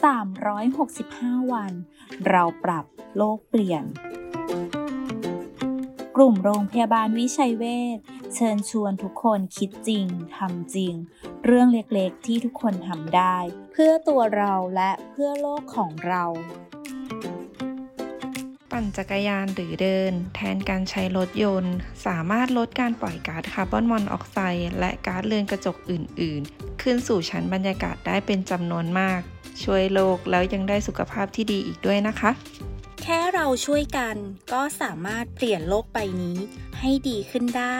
365 วัน เราปรับโลกเปลี่ยน กลุ่มโรงพยาบาลวิชัยเวชเชิญชวนทุกคนคิดจริงทำจริง เรื่องเล็กๆที่ทุกคนทำได้ เพื่อตัวเราและเพื่อโลกของเรา ปั่นจักรยานหรือเดิน แทนการใช้รถยนต์ สามารถลดการปล่อยก๊าซคาร์บอนมอนอกไซด์และก๊าซเรือนกระจกอื่น ๆ ขึ้นสู่ชั้นบรรยากาศได้เป็นจำนวนมาก ช่วยโลกแล้วยังได้สุขภาพที่ดีอีกด้วยนะคะ แค่เราช่วยกันก็สามารถเปลี่ยนโลกใบนี้ให้ดีขึ้นได้